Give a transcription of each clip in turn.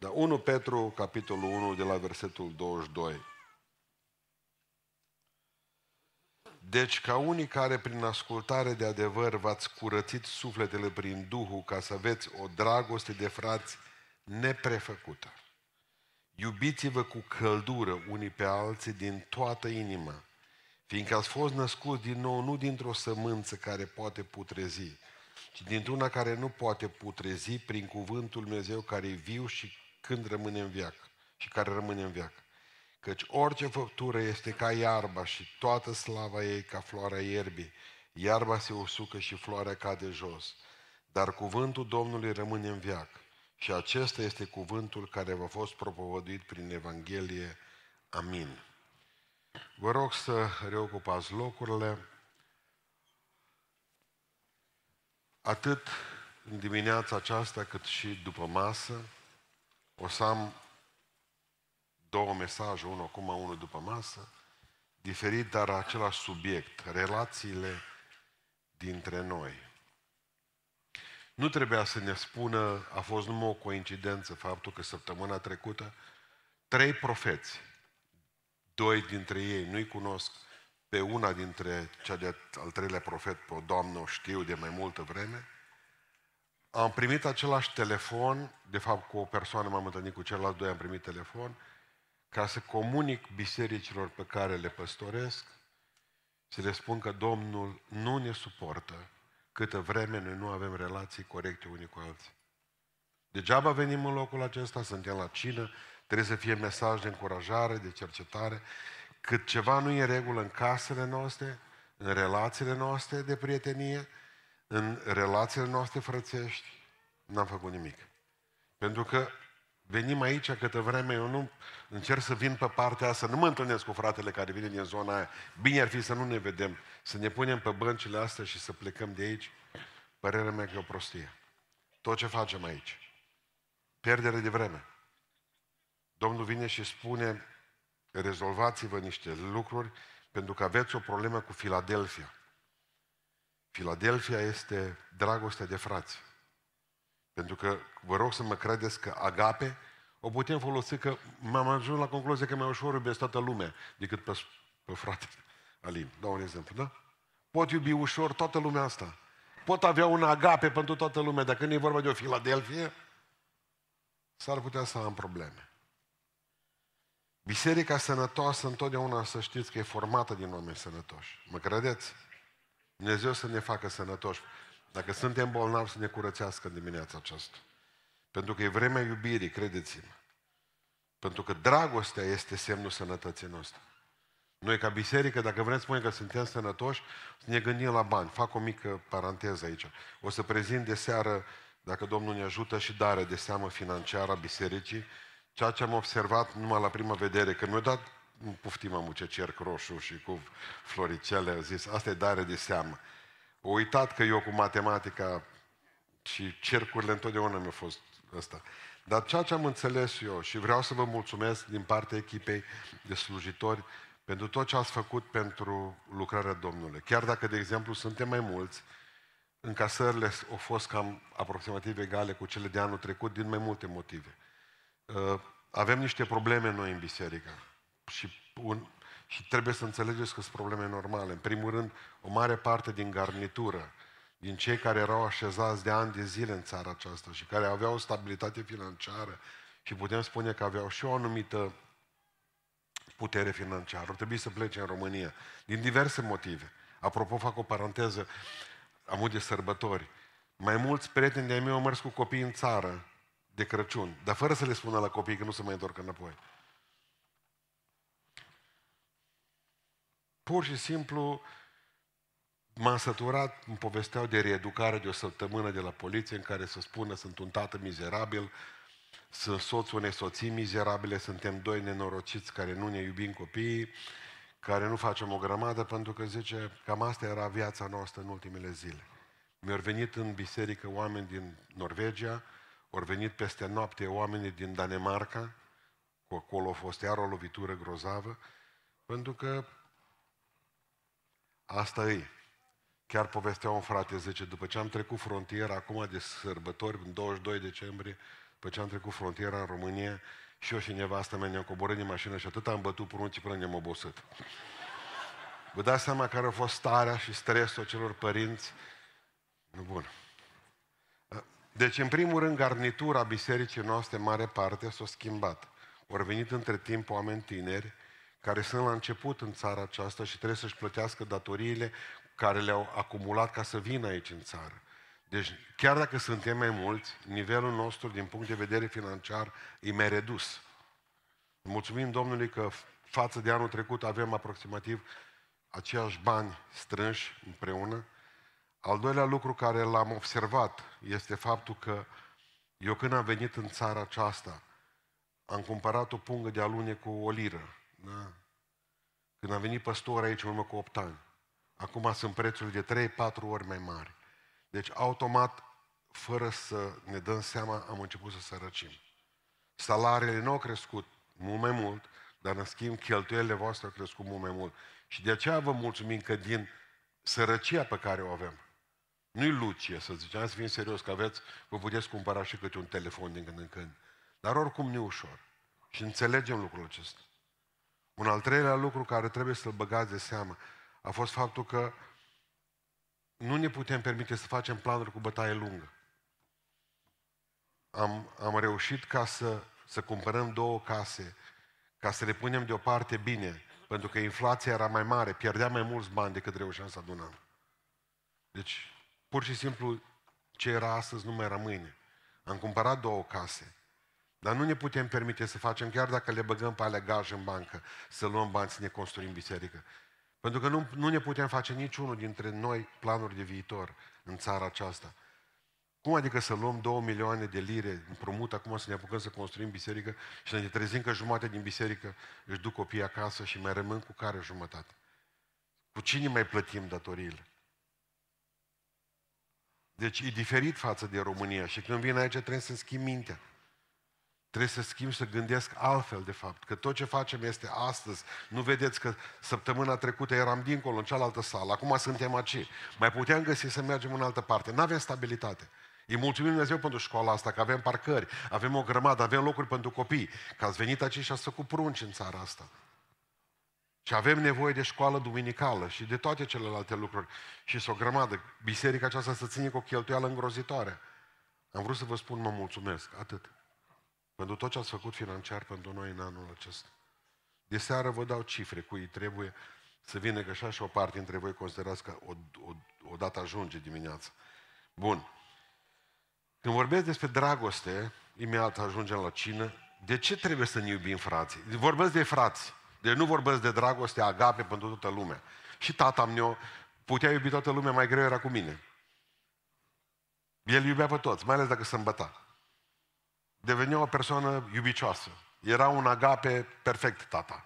Dar 1 Petru, capitolul 1, de la versetul 22. Deci, ca unii care prin ascultare de adevăr v-ați curățit sufletele prin Duhul ca să aveți o dragoste de frați neprefăcută. Iubiți-vă cu căldură unii pe alții din toată inima, fiindcă ați fost născuți din nou nu dintr-o sămânță care poate putrezi, ci dintr-una care nu poate putrezi prin cuvântul Dumnezeu care e viu și când rămâne în viață și care rămâne în viață. Căci orice făptură este ca iarba și toată slava ei ca floarea ierbii. Iarba se usucă și floarea cade jos. Dar cuvântul Domnului rămâne în viac. Și acesta este cuvântul care v-a fost propovăduit prin Evanghelie. Amin. Vă rog să reocupați locurile. Atât în dimineața aceasta cât și după masă o să am două mesaje, unul acum, unul după masă, diferit, dar același subiect, relațiile dintre noi. Nu trebuia să ne spună, a fost numai o coincidență faptul că săptămâna trecută trei profeți, doi dintre ei nu-i cunosc, pe una dintre cea de al treilea profet, pe o doamnă o știu de mai multă vreme, am primit același telefon, de fapt cu o persoană m-am întâlnit cu celălalt doi, am primit telefon, ca să comunic bisericilor pe care le păstoresc, să le spun că Domnul nu ne suportă câtă vreme noi nu avem relații corecte unii cu alții. Degeaba venim în locul acesta, suntem la cină, trebuie să fie mesaj de încurajare, de cercetare, cât ceva nu e în regulă în casele noastre, în relațiile noastre de prietenie, în relațiile noastre frățești, n-am făcut nimic. Pentru că venim aici câtă vreme, eu nu încerc să vin pe partea asta, să nu mă întâlnesc cu fratele care vine din zona aia. Bine ar fi să nu ne vedem, să ne punem pe băncile astea și să plecăm de aici. Părerea mea că e o prostie. Tot ce facem aici. Pierdere de vreme. Domnul vine și spune, rezolvați-vă niște lucruri pentru că aveți o problemă cu Filadelfia. Filadelfia este dragostea de frați. Pentru că vă rog să mă credeți că agape o putem folosi că m-am ajuns la concluzie că mai ușor iubesc toată lumea decât pe, pe frate Alin. Dau un exemplu, da? Pot iubi ușor toată lumea asta. Pot avea un agape pentru toată lumea. Dacă nu e vorba de o Filadelfie, s-ar putea să am probleme. Biserica sănătoasă întotdeauna să știți că e formată din oameni sănătoși. Mă credeți? Dumnezeu să ne facă sănătoși. Dacă suntem bolnavi, să ne curățească în dimineața aceasta. Pentru că e vremea iubirii, credeți-mă. Pentru că dragostea este semnul sănătății noastre. Noi ca biserică, dacă vrem să spunem că suntem sănătoși, să ne gândim la bani. Fac o mică paranteză aici. O să prezint de seară, dacă Domnul ne ajută, și dare de seamă financiară a bisericii, ceea ce am observat numai la prima vedere, că mi-a dat puftim am ce cerc roșu și cu floricele, a zis, asta e dare de seamă. O uitat că eu cu matematica și cercurile întotdeauna mi-a fost ăsta. Dar ceea ce am înțeles eu și vreau să vă mulțumesc din partea echipei de slujitori pentru tot ce ați făcut pentru lucrarea Domnului. Chiar dacă, de exemplu, suntem mai mulți, încasările au fost cam aproximativ egale cu cele de anul trecut din mai multe motive. Uh, avem niște probleme noi în biserică și, un, și trebuie să înțelegeți că sunt probleme normale. În primul rând, o mare parte din garnitură, din cei care erau așezați de ani de zile în țara aceasta și care aveau o stabilitate financiară și putem spune că aveau și o anumită putere financiară, ar trebui să plece în România, din diverse motive. Apropo, fac o paranteză, am de sărbători. Mai mulți prieteni de-ai mei au mers cu copii în țară de Crăciun, dar fără să le spună la copii că nu se mai întorc înapoi. Pur și simplu m-am săturat, îmi povesteau de reeducare de o săptămână de la poliție în care să spună sunt un tată mizerabil, sunt soțul unei soții mizerabile, suntem doi nenorociți care nu ne iubim copiii, care nu facem o grămadă pentru că zice cam asta era viața noastră în ultimele zile. Mi-au venit în biserică oameni din Norvegia, au venit peste noapte oameni din Danemarca, cu acolo a fost iar o lovitură grozavă, pentru că Asta e. Chiar povestea un frate, zice, după ce am trecut frontiera acum de sărbători, în 22 decembrie, pe ce am trecut frontiera în România, și eu și nevastă mea ne-am coborât din mașină și atât am bătut pruncii până ne-am obosit. Vă dați seama care a fost starea și stresul celor părinți? Bun. Deci, în primul rând, garnitura bisericii noastre, în mare parte, s-a schimbat. Au venit între timp oameni tineri care sunt la început în țara aceasta și trebuie să-și plătească datoriile care le-au acumulat ca să vină aici în țară. Deci, chiar dacă suntem mai mulți, nivelul nostru, din punct de vedere financiar, e mai redus. Mulțumim Domnului că față de anul trecut avem aproximativ aceiași bani strânși împreună. Al doilea lucru care l-am observat este faptul că eu când am venit în țara aceasta, am cumpărat o pungă de alune cu o liră. Da? Când am venit păstor aici, în urmă cu 8 ani. Acum sunt prețurile de 3-4 ori mai mari. Deci, automat, fără să ne dăm seama, am început să sărăcim. Salariile nu au crescut mult mai mult, dar în schimb cheltuielile voastre au crescut mult mai mult. Și de aceea vă mulțumim că din sărăcia pe care o avem, nu-i lucie, să zicem, să fim serios, că aveți, vă puteți cumpăra și câte un telefon din când în când. Dar oricum nu ușor. Și înțelegem lucrul acesta. Un al treilea lucru care trebuie să-l băgați de seamă a fost faptul că nu ne putem permite să facem planuri cu bătaie lungă. Am, am reușit ca să, să cumpărăm două case, ca să le punem deoparte bine, pentru că inflația era mai mare, pierdeam mai mulți bani decât reușeam să adunăm. Deci, pur și simplu, ce era astăzi nu mai era mâine. Am cumpărat două case, dar nu ne putem permite să facem, chiar dacă le băgăm pe alea gaj în bancă, să luăm bani să ne construim biserică. Pentru că nu, nu ne putem face niciunul dintre noi planuri de viitor în țara aceasta. Cum adică să luăm două milioane de lire împrumut acum să ne apucăm să construim biserică și să ne trezim că jumătate din biserică își duc copiii acasă și mai rămân cu care jumătate? Cu cine mai plătim datoriile? Deci e diferit față de România și când vin aici trebuie să schimb mintea. Trebuie să schimb, să gândesc altfel, de fapt. Că tot ce facem este astăzi. Nu vedeți că săptămâna trecută eram dincolo, în cealaltă sală. Acum suntem aici. Mai puteam găsi să mergem în altă parte. Nu avem stabilitate. Îi mulțumim Dumnezeu pentru școala asta, că avem parcări, avem o grămadă, avem locuri pentru copii, că ați venit aici și ați făcut prunci în țara asta. Și avem nevoie de școală duminicală și de toate celelalte lucruri. Și este o grămadă. Biserica aceasta să ține cu o cheltuială îngrozitoare. Am vrut să vă spun, mă mulțumesc, atât. Pentru tot ce ați făcut financiar pentru noi în anul acesta. De seară vă dau cifre cui trebuie să vină că așa și o parte dintre voi considerați că o, o, o dată ajunge dimineața. Bun. Când vorbesc despre dragoste, imediat ajungem la cină, de ce trebuie să ne iubim frații? Vorbesc de frați. Deci nu vorbesc de dragoste agape pentru toată lumea. Și tata meu putea iubi toată lumea, mai greu era cu mine. El iubea pe toți, mai ales dacă se îmbăta devenea o persoană iubicioasă. Era un agape perfect, tata.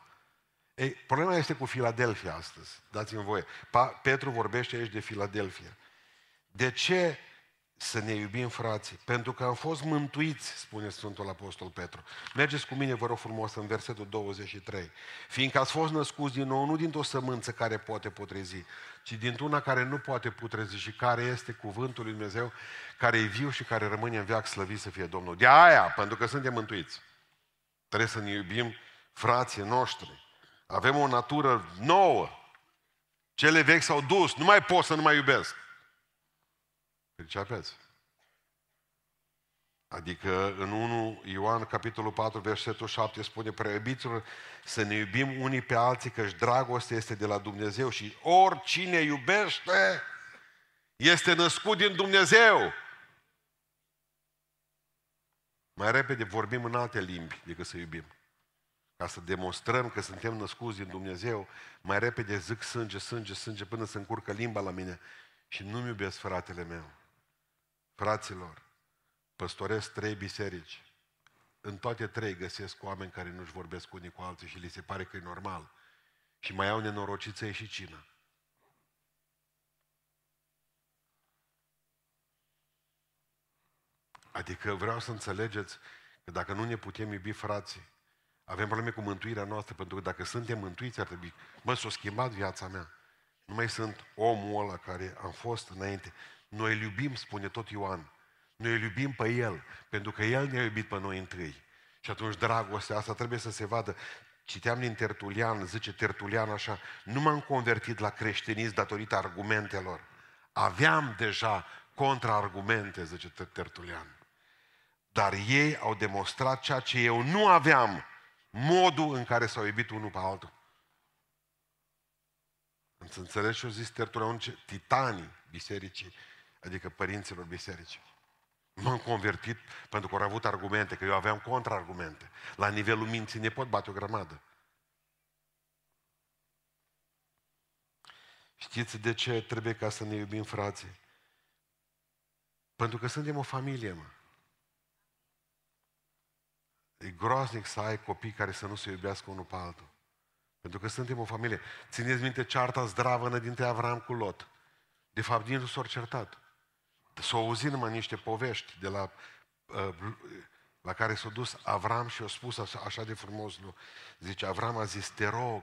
Ei, problema este cu Filadelfia astăzi. Dați-mi voie. Pa- Petru vorbește aici de Filadelfia. De ce să ne iubim, frații? Pentru că am fost mântuiți, spune Sfântul Apostol Petru. Mergeți cu mine, vă rog frumos, în versetul 23. Fiindcă ați fost născuți din nou, nu dintr-o sămânță care poate putrezi, ci dintr-una care nu poate putrezi și care este cuvântul lui Dumnezeu, care e viu și care rămâne în veac slăvit să fie Domnul. De aia, pentru că suntem mântuiți, trebuie să ne iubim frații noștri. Avem o natură nouă. Cele vechi s-au dus, nu mai pot să nu mai iubesc. Pricepeți? Adică în 1 Ioan, capitolul 4, versetul 7 spune Preobiților să ne iubim unii pe alții, căci dragostea este de la Dumnezeu și oricine iubește este născut din Dumnezeu. Mai repede vorbim în alte limbi decât să iubim. Ca să demonstrăm că suntem născuți din Dumnezeu, mai repede zic sânge, sânge, sânge, până se încurcă limba la mine și nu-mi iubesc fratele meu. Fraților, păstoresc trei biserici. În toate trei găsesc oameni care nu-și vorbesc unii cu alții și li se pare că e normal. Și mai au nenorociță și cină. Adică vreau să înțelegeți că dacă nu ne putem iubi frații, avem probleme cu mântuirea noastră, pentru că dacă suntem mântuiți ar trebui, mă, s-a schimbat viața mea. Nu mai sunt omul ăla care am fost înainte. Noi îl iubim, spune tot Ioan. Noi îl iubim pe El, pentru că El ne-a iubit pe noi întâi. Și atunci dragostea asta trebuie să se vadă. Citeam din Tertulian, zice Tertulian așa, nu m-am convertit la creștinism datorită argumentelor. Aveam deja contraargumente, zice Tertulian. Dar ei au demonstrat ceea ce eu nu aveam, modul în care s-au iubit unul pe altul. Îți înțelegi ce au zis Tertulian? Titanii bisericii, adică părinților bisericii. M-am convertit pentru că au avut argumente, că eu aveam contraargumente. La nivelul minții ne pot bate o grămadă. Știți de ce trebuie ca să ne iubim frații? Pentru că suntem o familie, mă. E groaznic să ai copii care să nu se iubească unul pe altul. Pentru că suntem o familie. Țineți minte cearta zdravănă dintre Avram cu Lot. De fapt, nici nu s-au certat. S-au auzit numai niște povești de la, uh, la care s-a dus Avram și a spus așa, așa de frumos. Nu? Zice, Avram a zis, te rog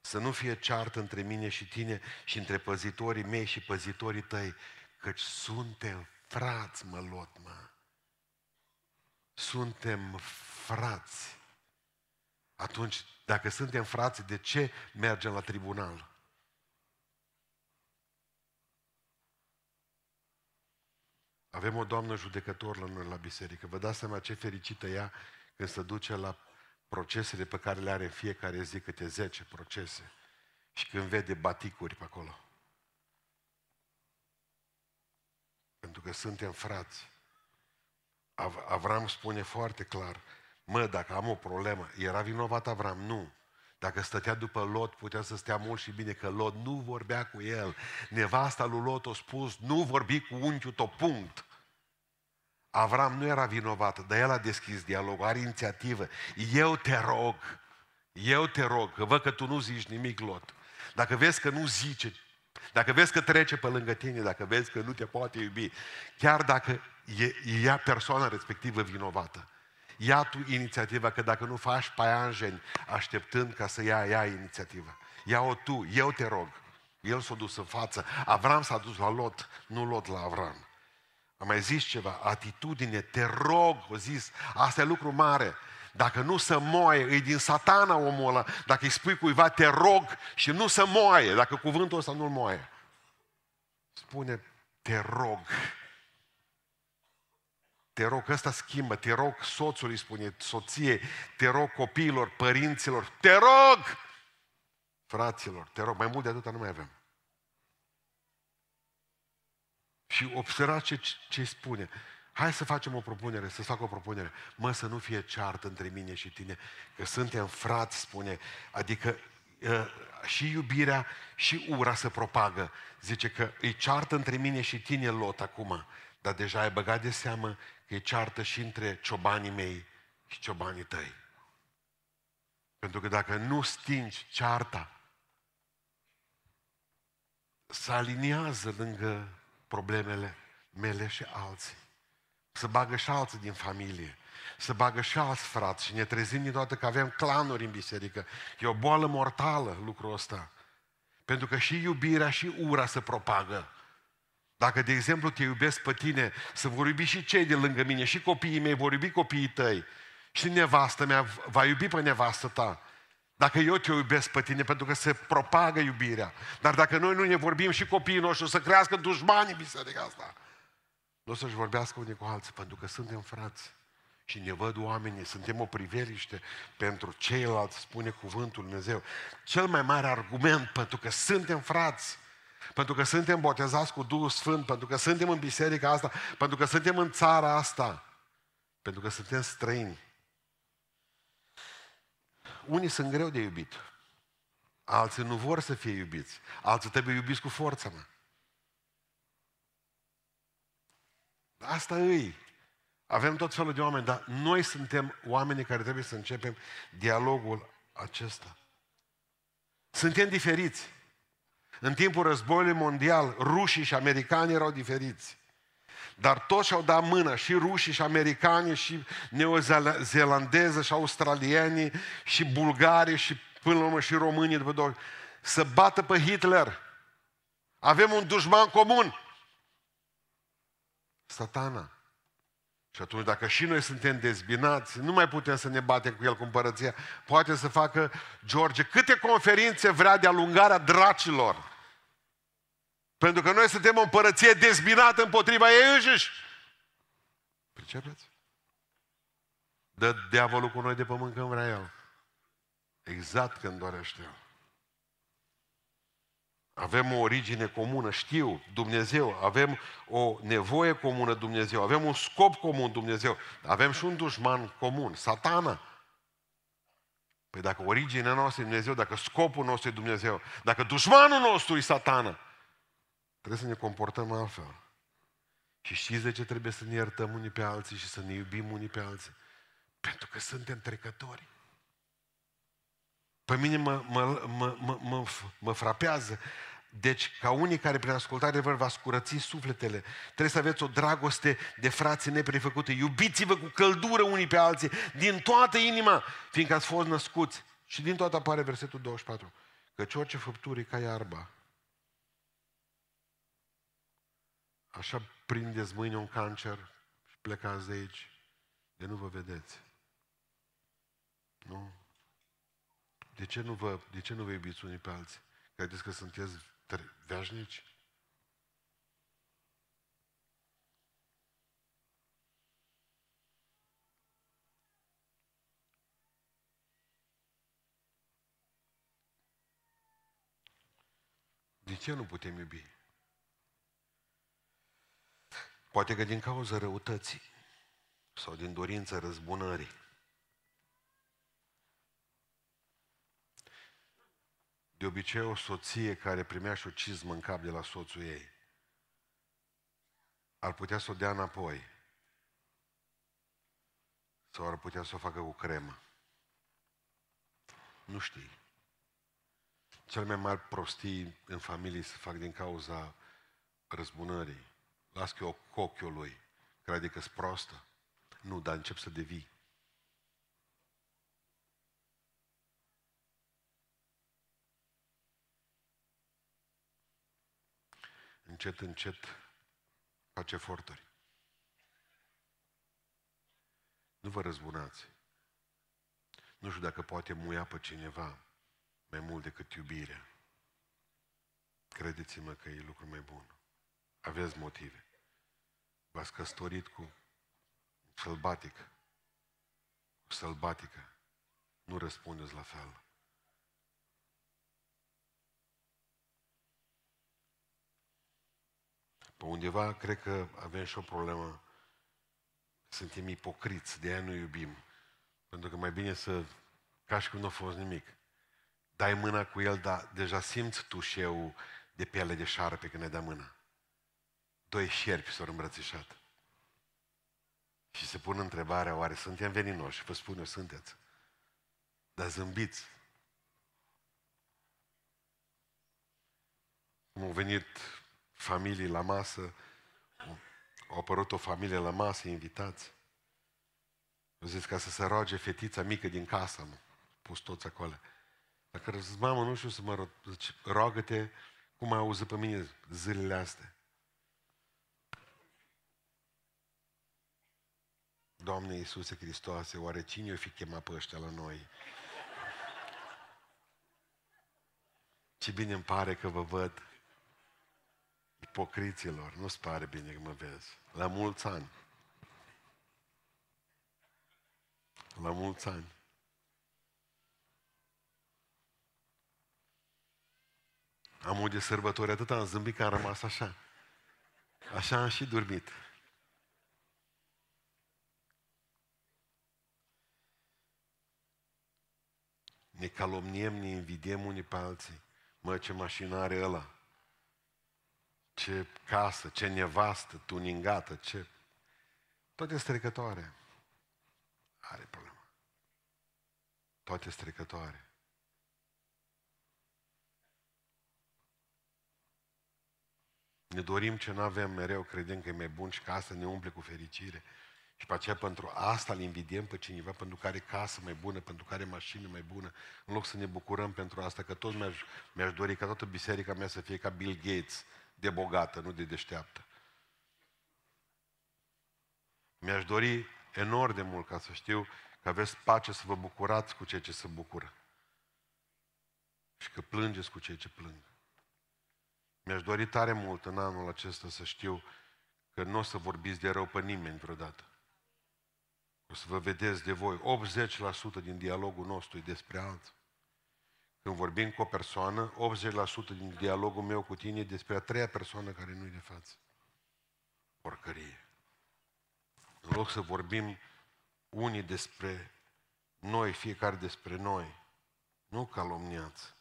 să nu fie ceartă între mine și tine și între păzitorii mei și păzitorii tăi, căci suntem frați, mă, Lot, mă. Suntem frați. Atunci, dacă suntem frați, de ce mergem la tribunal? Avem o doamnă judecător la noi la biserică. Vă dați seama ce fericită ea când se duce la procesele pe care le are în fiecare zi, câte 10 procese. Și când vede baticuri pe acolo. Pentru că suntem frați. Avram spune foarte clar, mă, dacă am o problemă, era vinovat Avram? Nu. Dacă stătea după Lot, putea să stea mult și bine, că Lot nu vorbea cu el. Nevasta lui Lot a spus, nu vorbi cu unchiul tău, punct. Avram nu era vinovat, dar el a deschis dialogul, are inițiativă. Eu te rog, eu te rog, că văd că tu nu zici nimic, Lot. Dacă vezi că nu zice, dacă vezi că trece pe lângă tine, dacă vezi că nu te poate iubi, chiar dacă e, ea persoana respectivă vinovată, ia tu inițiativa, că dacă nu faci paianjeni așteptând ca să ia ea inițiativa. Ia-o tu, eu te rog. El s-a dus în față. Avram s-a dus la Lot, nu Lot la Avram. Am mai zis ceva, atitudine, te rog, o zis, asta e lucru mare. Dacă nu să moaie, e din satana omul ăla. Dacă îi spui cuiva, te rog și nu să moaie, dacă cuvântul ăsta nu-l moaie. Spune, te rog. Te rog, ăsta schimbă, te rog soțul îi spune, soție, te rog copiilor, părinților, te rog! Fraților, te rog, mai mult de atâta nu mai avem. Și observați ce, ce spune. Hai să facem o propunere, să fac o propunere. Mă, să nu fie ceartă între mine și tine, că suntem frați, spune. Adică uh, și iubirea și ura se propagă. Zice că e ceartă între mine și tine, Lot, acum. Dar deja ai băgat de seamă că e ceartă și între ciobanii mei și ciobanii tăi. Pentru că dacă nu stingi cearta, se aliniază lângă problemele mele și alții. Să bagă și alții din familie. Să bagă și alți frați și ne trezim din toate că avem clanuri în biserică. E o boală mortală lucrul ăsta. Pentru că și iubirea și ura se propagă. Dacă, de exemplu, te iubesc pe tine, să vor iubi și cei de lângă mine, și copiii mei vor iubi copiii tăi. Și nevastă mea va iubi pe nevastă ta. Dacă eu te iubesc pe tine, pentru că se propagă iubirea. Dar dacă noi nu ne vorbim și copiii noștri, o să crească dușmanii biserica asta. Nu o să-și vorbească unii cu alții, pentru că suntem frați. Și ne văd oamenii, suntem o priveliște pentru ceilalți, spune cuvântul Dumnezeu. Cel mai mare argument, pentru că suntem frați, pentru că suntem botezați cu Duhul Sfânt, pentru că suntem în biserica asta, pentru că suntem în țara asta, pentru că suntem străini, unii sunt greu de iubit. Alții nu vor să fie iubiți. Alții trebuie iubiți cu forța, mă. Asta îi. Avem tot felul de oameni, dar noi suntem oamenii care trebuie să începem dialogul acesta. Suntem diferiți. În timpul războiului mondial, rușii și americanii erau diferiți. Dar toți și-au dat mână, și rușii, și americani, și neozelandeză, și australieni, și bulgari, și până la urmă și românii după două, să bată pe Hitler. Avem un dușman comun. Satana. Și atunci, dacă și noi suntem dezbinați, nu mai putem să ne batem cu el cu împărăția. Poate să facă George câte conferințe vrea de alungarea dracilor. Pentru că noi suntem o împărăție dezbinată împotriva ei înșiși. Pricepeți? Dă diavolul cu noi de pământ când vrea el. Exact când dorește el. Avem o origine comună, știu, Dumnezeu. Avem o nevoie comună, Dumnezeu. Avem un scop comun, Dumnezeu. Avem și un dușman comun, satana. Păi dacă originea noastră e Dumnezeu, dacă scopul nostru e Dumnezeu, dacă dușmanul nostru e satana, trebuie să ne comportăm altfel. Și știți de ce trebuie să ne iertăm unii pe alții și să ne iubim unii pe alții? Pentru că suntem trecători. Pe mine mă, mă, mă, mă, mă, mă frapează. Deci, ca unii care prin ascultare vă va scurăți sufletele, trebuie să aveți o dragoste de frații neprefăcute. Iubiți-vă cu căldură unii pe alții, din toată inima, fiindcă ați fost născuți. Și din toată apare versetul 24. Căci orice făpturi ca iarba. Așa prindeți mâine un cancer și plecați de aici, de nu vă vedeți. Nu? De ce nu vă, de ce nu vă iubiți unii pe alții? Credeți că sunteți veșnici? De ce nu putem iubi? Poate că din cauza răutății sau din dorința răzbunării. De obicei o soție care primea și o cizmă în cap de la soțul ei ar putea să o dea înapoi sau ar putea să o facă cu cremă. Nu știi. Cel mai mari prostii în familie se fac din cauza răzbunării. Las că eu cochiul lui, crede că-s prostă. Nu, dar încep să devii. încet, încet face eforturi. Nu vă răzbunați. Nu știu dacă poate muia pe cineva mai mult decât iubirea. Credeți-mă că e lucru mai bun. Aveți motive. V-ați căsătorit cu sălbatic, cu sălbatică. Nu răspundeți la fel. Pe undeva cred că avem și o problemă. Suntem ipocriți, de aia nu iubim. Pentru că mai bine să, ca și cum nu a fost nimic. Dai mâna cu el, dar deja simți tu și eu de piele de șarpe când ne dă mâna. Doi șerpi s-au îmbrățișat. Și se pun întrebarea, oare suntem veninoși? Vă spun eu, sunteți. Dar zâmbiți. Cum au venit familii la masă, au apărut o familie la masă, invitați. Au zis ca să se roage fetița mică din casă, am pus toți acolo. Dacă zis, mamă, nu știu să mă rog, zice, roagă-te cum ai auzit pe mine zilele astea. Doamne Iisuse Hristoase, oare cine o fi chemat pe ăștia la noi? Ce bine îmi pare că vă văd ipocriților, nu-ți pare bine că mă vezi. La mulți ani. La mulți ani. Am o de sărbători atât am zâmbit că am rămas așa. Așa am și dormit. Ne calomniem, ne invidiem unii pe alții. Mă, ce mașină are ăla ce casă, ce nevastă tuningată, ce... Toate strecătoare. Are problemă. Toate strecătoare. Ne dorim ce nu avem mereu, credem că e mai bun și că asta ne umple cu fericire. Și pe aceea pentru asta îl invidiem pe cineva, pentru care casă mai bună, pentru care mașină mai bună, în loc să ne bucurăm pentru asta, că tot mi-aș, mi-aș dori ca toată biserica mea să fie ca Bill Gates, de bogată, nu de deșteaptă. Mi-aș dori enorm de mult ca să știu că aveți pace să vă bucurați cu ceea ce se bucură. Și că plângeți cu ceea ce plâng. Mi-aș dori tare mult în anul acesta să știu că nu o să vorbiți de rău pe nimeni vreodată. O să vă vedeți de voi. 80% din dialogul nostru e despre alții. Când vorbim cu o persoană, 80% din dialogul meu cu tine e despre a treia persoană care nu-i de față. Porcărie. În loc să vorbim unii despre noi, fiecare despre noi, nu calomniați.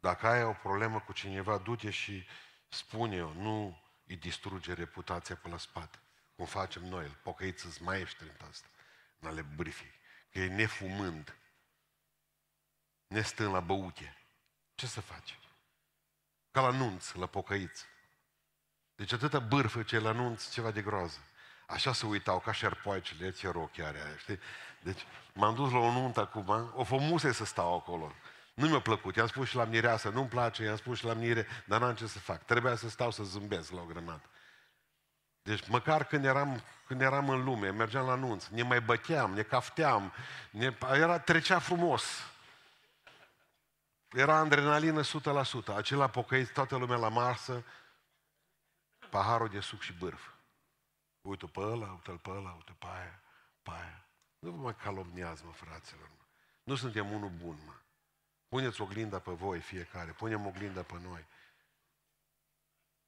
Dacă ai o problemă cu cineva, du-te și spune-o, nu îi distruge reputația pe la spate. Cum facem noi, pocăiți maestri în asta, în ale brifi, că e nefumând, nestând la băute. Ce să faci? Ca la nunț, la pocăiți. Deci atâta bârfă ce la nunț, ceva de groază. Așa se uitau, ca șerpoaicele, ce rochi are aia, știi? Deci m-am dus la o nuntă acum, o fămuse să stau acolo. Nu mi-a plăcut, i-am spus și la mireasă, nu-mi place, i-am spus și la mire, dar n-am ce să fac. Trebuia să stau să zâmbesc la o grămadă. Deci măcar când eram, când eram în lume, mergeam la nunț, ne mai băteam, ne cafteam, ne, era, trecea frumos. Era adrenalină 100%. Acela pocăit, toată lumea la masă, paharul de suc și bârf. Uite pe ăla, uite-l pe ăla, uite pe aia, pe aia. Nu vă mai calomniați, mă, fraților. Mă. Nu suntem unul bun, mă. Puneți oglinda pe voi fiecare, punem oglinda pe noi.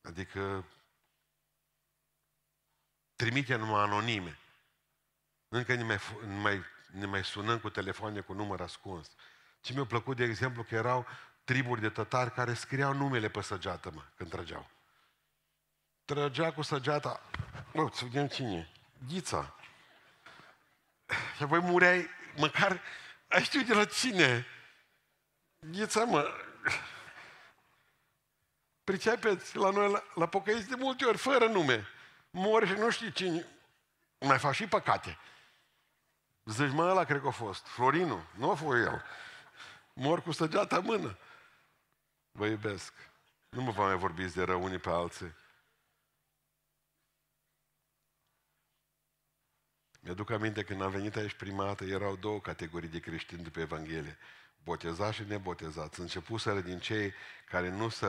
Adică trimite numai anonime. Încă ne mai, ne mai, ne mai sunăm cu telefoane cu număr ascuns. Ce mi-a plăcut, de exemplu, că erau triburi de tătari care scriau numele pe săgeată, mă, când trăgeau. Trăgea cu săgeata, mă, să vedem cine Ghița. Și apoi mureai, măcar, ai știu de la cine. Ghița, mă, pricepeți, la noi, la, la pocăiți de multe ori, fără nume. Mori și nu știi cine. Mai fac și păcate. Zici, mă, ăla cred că a fost. Florinu, nu a fost el. Mor cu săgeata în mână. Vă iubesc. Nu mă vă mai vorbiți de rău unii pe alții. Mi-aduc aminte când am venit aici prima dată, erau două categorii de creștini după Evanghelie. Botezați și nebotezați. Începuseră din cei care nu se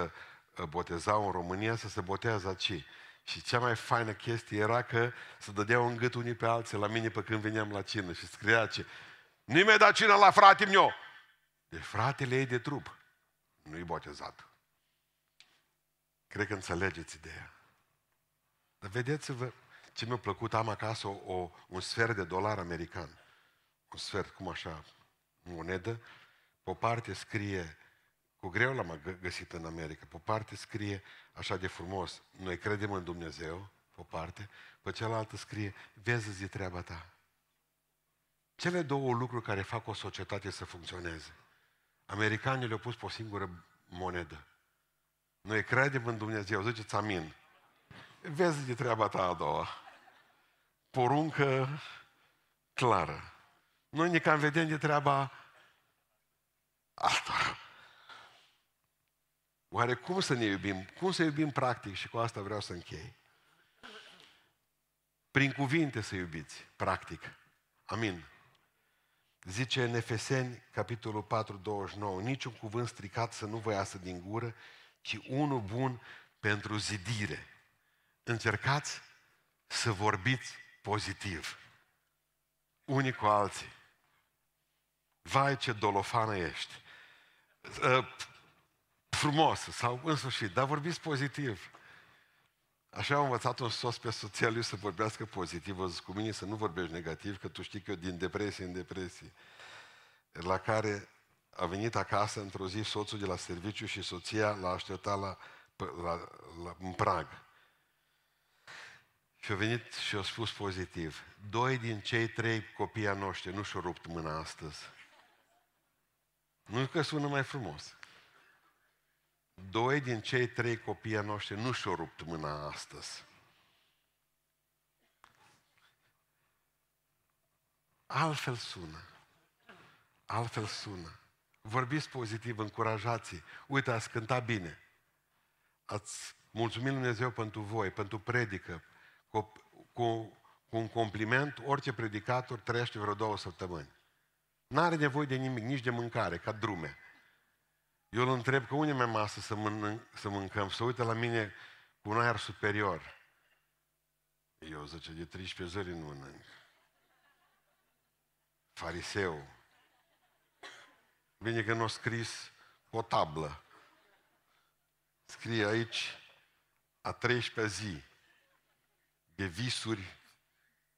uh, botezau în România să se botează aici. Și cea mai faină chestie era că se dădeau în gât unii pe alții la mine pe când veneam la cină și scria ce Nimeni da cină la frate meu. Deci fratele ei de trup. Nu-i botezat. Cred că înțelegeți ideea. Dar vedeți-vă ce mi-a plăcut, am acasă o, o, un sfert de dolar american. Un sfert, cum așa, monedă. Pe o parte scrie, cu greu l-am găsit în America, pe o parte scrie așa de frumos, noi credem în Dumnezeu, pe o parte, pe cealaltă scrie, vezi zi treaba ta. Cele două lucruri care fac o societate să funcționeze. Americanii le-au pus pe o singură monedă. Noi credem în Dumnezeu, ziceți amin. Vezi de treaba ta a doua. Poruncă clară. Noi ne cam vedem de treaba asta. Oare cum să ne iubim? Cum să iubim practic? Și cu asta vreau să închei. Prin cuvinte să iubiți, practic. Amin. Zice în Efeseni, capitolul 4, 29, niciun cuvânt stricat să nu vă iasă din gură, ci unul bun pentru zidire. Încercați să vorbiți pozitiv. Unii cu alții. Vai ce dolofană ești. Ă, frumos sau în sfârșit, dar vorbiți pozitiv. Așa am învățat un sos pe soția lui să vorbească pozitiv, vă cu mine să nu vorbești negativ, că tu știi că eu din depresie în depresie. La care a venit acasă într-o zi soțul de la serviciu și soția l-a așteptat la, la, la, în prag. Și a venit și a spus pozitiv. Doi din cei trei copii a noștri nu și-au rupt mâna astăzi. Nu că sună mai frumos. Doi din cei trei copii ai noștri nu și-au rupt mâna astăzi. Altfel sună. Altfel sună. Vorbiți pozitiv, încurajați Uite, ați cântat bine. Ați mulțumit Dumnezeu pentru voi, pentru predică, cu, cu, cu cu un compliment, orice predicator trăiește vreo două săptămâni. N-are nevoie de nimic, nici de mâncare, ca drume. Eu îl întreb că unde mi masă să, mănânc, să mâncăm, să uite la mine cu un aer superior. Eu, zice, de 13 zări nu mănânc. Fariseu. Bine că nu a scris o tablă. Scrie aici a 13 zi de visuri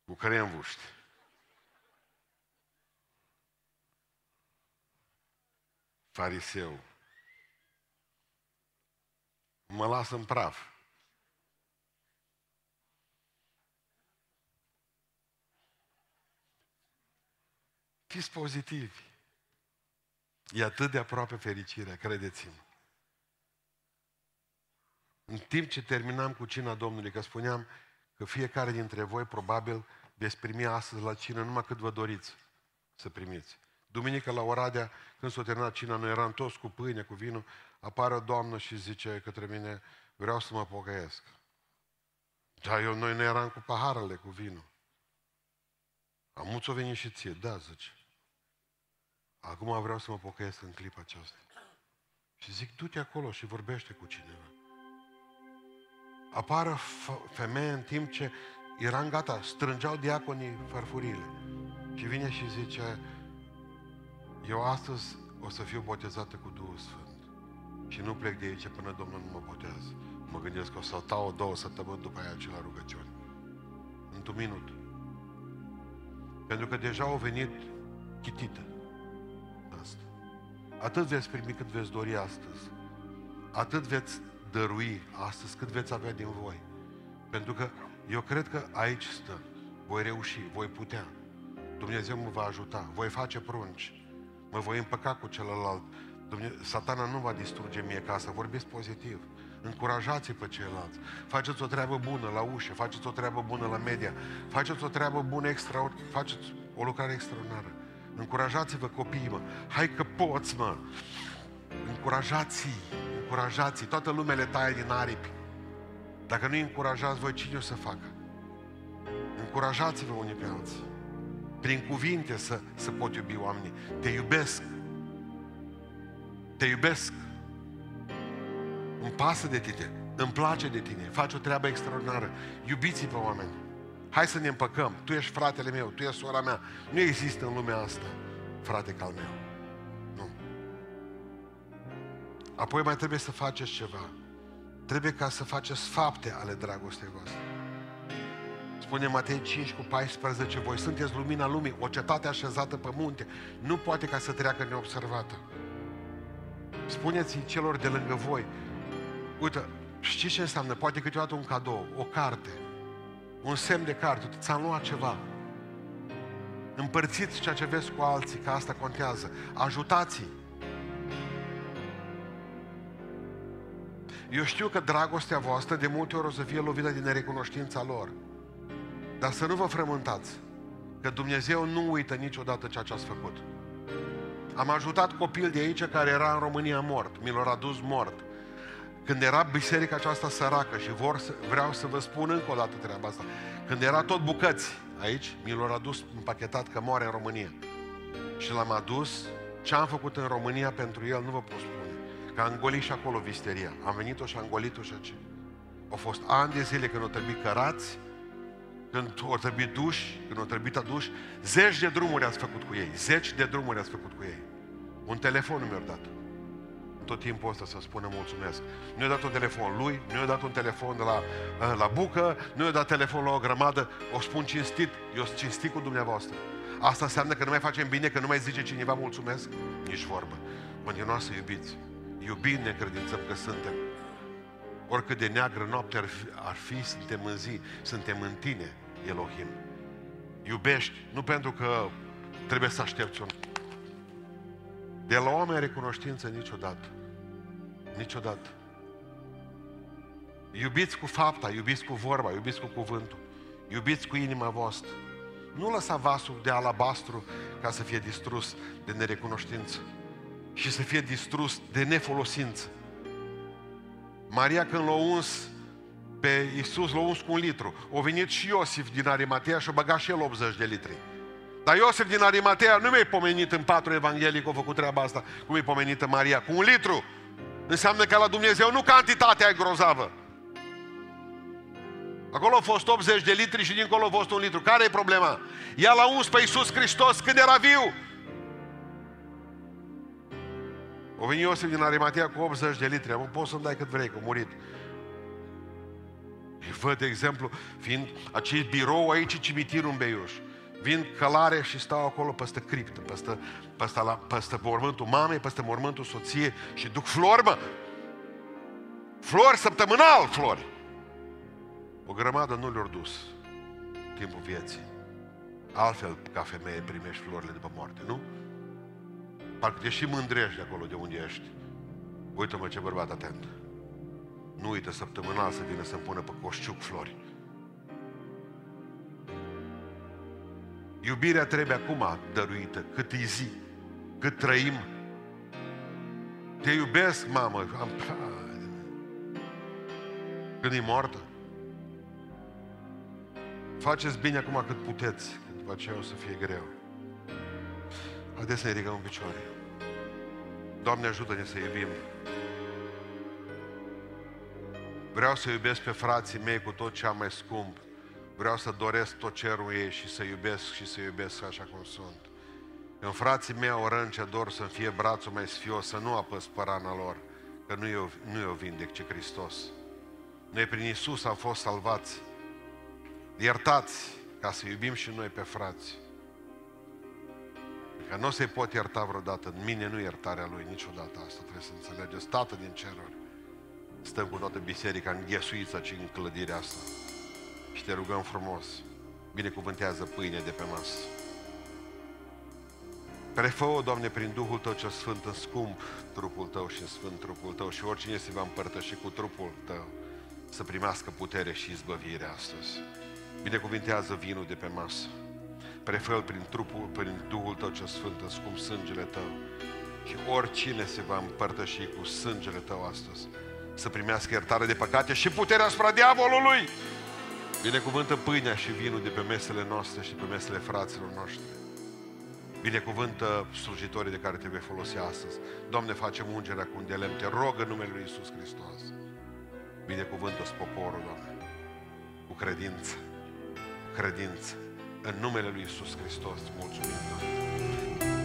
cu care învuști. Fariseu. Mă las în praf. Fiți pozitivi. E atât de aproape fericirea, credeți-mă. În timp ce terminam cu cina Domnului, că spuneam că fiecare dintre voi probabil veți primi astăzi la cină numai cât vă doriți să primiți. Duminică la Oradea, când s-a terminat cina, noi eram toți cu pâine, cu vinul, apare o doamnă și zice către mine, vreau să mă pocăiesc. Dar eu, noi nu eram cu paharele, cu vinul. Am mulți o venit și ție, da, zice. Acum vreau să mă pocăiesc în clipa aceasta. Și zic, du-te acolo și vorbește cu cineva. Apară femeie în timp ce eram gata, strângeau diaconii farfurile. Și vine și zice, eu astăzi o să fiu botezată cu Duhul Sfânt. Și nu plec de aici până Domnul nu mă botează. Mă gândesc că o să stau două săptămâni după aia ce la rugăciune. Într-un minut. Pentru că deja au venit chitită. Asta. Atât veți primi cât veți dori astăzi. Atât veți dărui astăzi cât veți avea din voi. Pentru că eu cred că aici stă. Voi reuși, voi putea. Dumnezeu mă va ajuta. Voi face prunci. Mă voi împăca cu celălalt. Dumne... Satana nu va distruge mie casa. Vorbiți pozitiv. Încurajați pe ceilalți. Faceți o treabă bună la ușă, faceți o treabă bună la media, faceți o treabă bună extra, faceți o lucrare extraordinară. Încurajați-vă copiii, mă. Hai că poți, mă. Încurajați-i, încurajați-i. Toată lumea le taie din aripi. Dacă nu-i încurajați voi, cine o să facă? Încurajați-vă unii pe alții. Prin cuvinte să, să pot iubi oamenii. Te iubesc. Te iubesc. Îmi pasă de tine. Îmi place de tine. Faci o treabă extraordinară. Iubiți-i pe oameni. Hai să ne împăcăm. Tu ești fratele meu, tu ești sora mea. Nu există în lumea asta frate ca al meu. Nu. Apoi mai trebuie să faceți ceva. Trebuie ca să faceți fapte ale dragostei voastre. Spune Matei 5 cu 14, voi sunteți lumina lumii, o cetate așezată pe munte, nu poate ca să treacă neobservată. Spuneți celor de lângă voi, uite, știți ce înseamnă? Poate câteodată un cadou, o carte, un semn de carte, ți-am luat ceva. Împărțiți ceea ce vezi cu alții, că asta contează. Ajutați-i. Eu știu că dragostea voastră de multe ori o să fie lovită din nerecunoștința lor. Dar să nu vă frământați că Dumnezeu nu uită niciodată ceea ce ați făcut. Am ajutat copil de aici care era în România mort, mi l-a adus mort. Când era biserica aceasta săracă și vor să, vreau să vă spun încă o dată treaba asta, când era tot bucăți aici, mi l-a adus împachetat că moare în România. Și l-am adus, ce am făcut în România pentru el, nu vă pot spune. Că am golit și acolo visteria. Am venit-o și am golit-o și ce. Au fost ani de zile când au trebuit cărați, când au trebuit duși, când au trebuit aduși, zeci de drumuri ați făcut cu ei, zeci de drumuri ați făcut cu ei. Un telefon nu mi-au dat. Tot timpul ăsta să spună mulțumesc. Nu i-a dat un telefon lui, nu i-a dat un telefon de la, eh, la bucă, nu i-a dat telefon la o grămadă. O spun cinstit, eu sunt cinstit cu dumneavoastră. Asta înseamnă că nu mai facem bine, că nu mai zice cineva mulțumesc? Nici vorbă. Continuați să iubiți. Iubind ne credințăm că suntem. Oricât de neagră noapte ar fi, ar fi, suntem în zi, suntem în tine, Elohim. Iubești, nu pentru că trebuie să aștepți un... De la oameni recunoștință niciodată. Niciodată. Iubiți cu fapta, iubiți cu vorba, iubiți cu cuvântul. Iubiți cu inima voastră. Nu lăsa vasul de alabastru ca să fie distrus de nerecunoștință și să fie distrus de nefolosință. Maria când l-a uns pe Iisus l-a uns cu un litru. O venit și Iosif din Arimatea și a băgat și el 80 de litri. Dar Iosif din Arimatea nu mi-e pomenit în patru evanghelii că a făcut treaba asta, cum e pomenită Maria, cu un litru. Înseamnă că la Dumnezeu nu cantitatea e grozavă. Acolo a fost 80 de litri și dincolo a fost un litru. Care e problema? Ea l-a uns pe Iisus Hristos când era viu. O venit Iosif din Arimatea cu 80 de litri. Am poți să-mi dai cât vrei, că a murit. Îi văd, de exemplu, fiind acest birou aici, cimitirul în Beiuș. Vin călare și stau acolo peste criptă, peste, peste, la, peste mormântul mamei, peste mormântul soției și duc flori, mă. Flori săptămânal, flori. O grămadă nu le-au dus timpul vieții. Altfel, ca femeie, primești florile după moarte, nu? Parcă te și mândrești de acolo de unde ești. Uită-mă ce bărbat atent. Nu uită săptămânal să vină să-mi pună pe coșciuc flori. Iubirea trebuie acum dăruită, cât e zi, cât trăim. Te iubesc, mamă. Am... Când e moartă. Faceți bine acum cât puteți, că după aceea o să fie greu. Haideți să ne ridicăm în picioare. Doamne, ajută-ne să iubim. Vreau să iubesc pe frații mei cu tot ce am mai scump. Vreau să doresc tot cerul ei și să iubesc și să iubesc așa cum sunt. În frații mei au rând ce dor să fie brațul mai sfios, să nu apăs părana lor, că nu eu, nu eu vindec, ci Hristos. Noi prin Isus am fost salvați. Iertați ca să iubim și noi pe frați. Că nu se pot ierta vreodată. În mine nu iertarea Lui niciodată. Asta trebuie să înțelegeți. Tată din ceruri. Stăm cu toată biserica înghesuiță și în clădirea asta. Și te rugăm frumos. Binecuvântează pâine de pe masă. Prefă-o, Doamne, prin Duhul Tău cel Sfânt în scump trupul Tău și în Sfânt trupul Tău și oricine se va împărtăși cu trupul Tău să primească putere și izbăvire astăzi. Binecuvintează vinul de pe masă. Prefăl prin trupul, prin Duhul Tău cel Sfânt în scump sângele Tău. Și oricine se va împărtăși cu sângele Tău astăzi să primească iertare de păcate și puterea asupra diavolului. Binecuvântă pâinea și vinul de pe mesele noastre și pe mesele fraților noștri. Binecuvântă slujitorii de care te vei folosi astăzi. Doamne, facem ungerea cu un delem. Te rog în numele Lui Iisus Hristos. Binecuvântă-ți poporul, Doamne, cu credință, cu credință. În numele Lui Iisus Hristos, mulțumim, Doamne.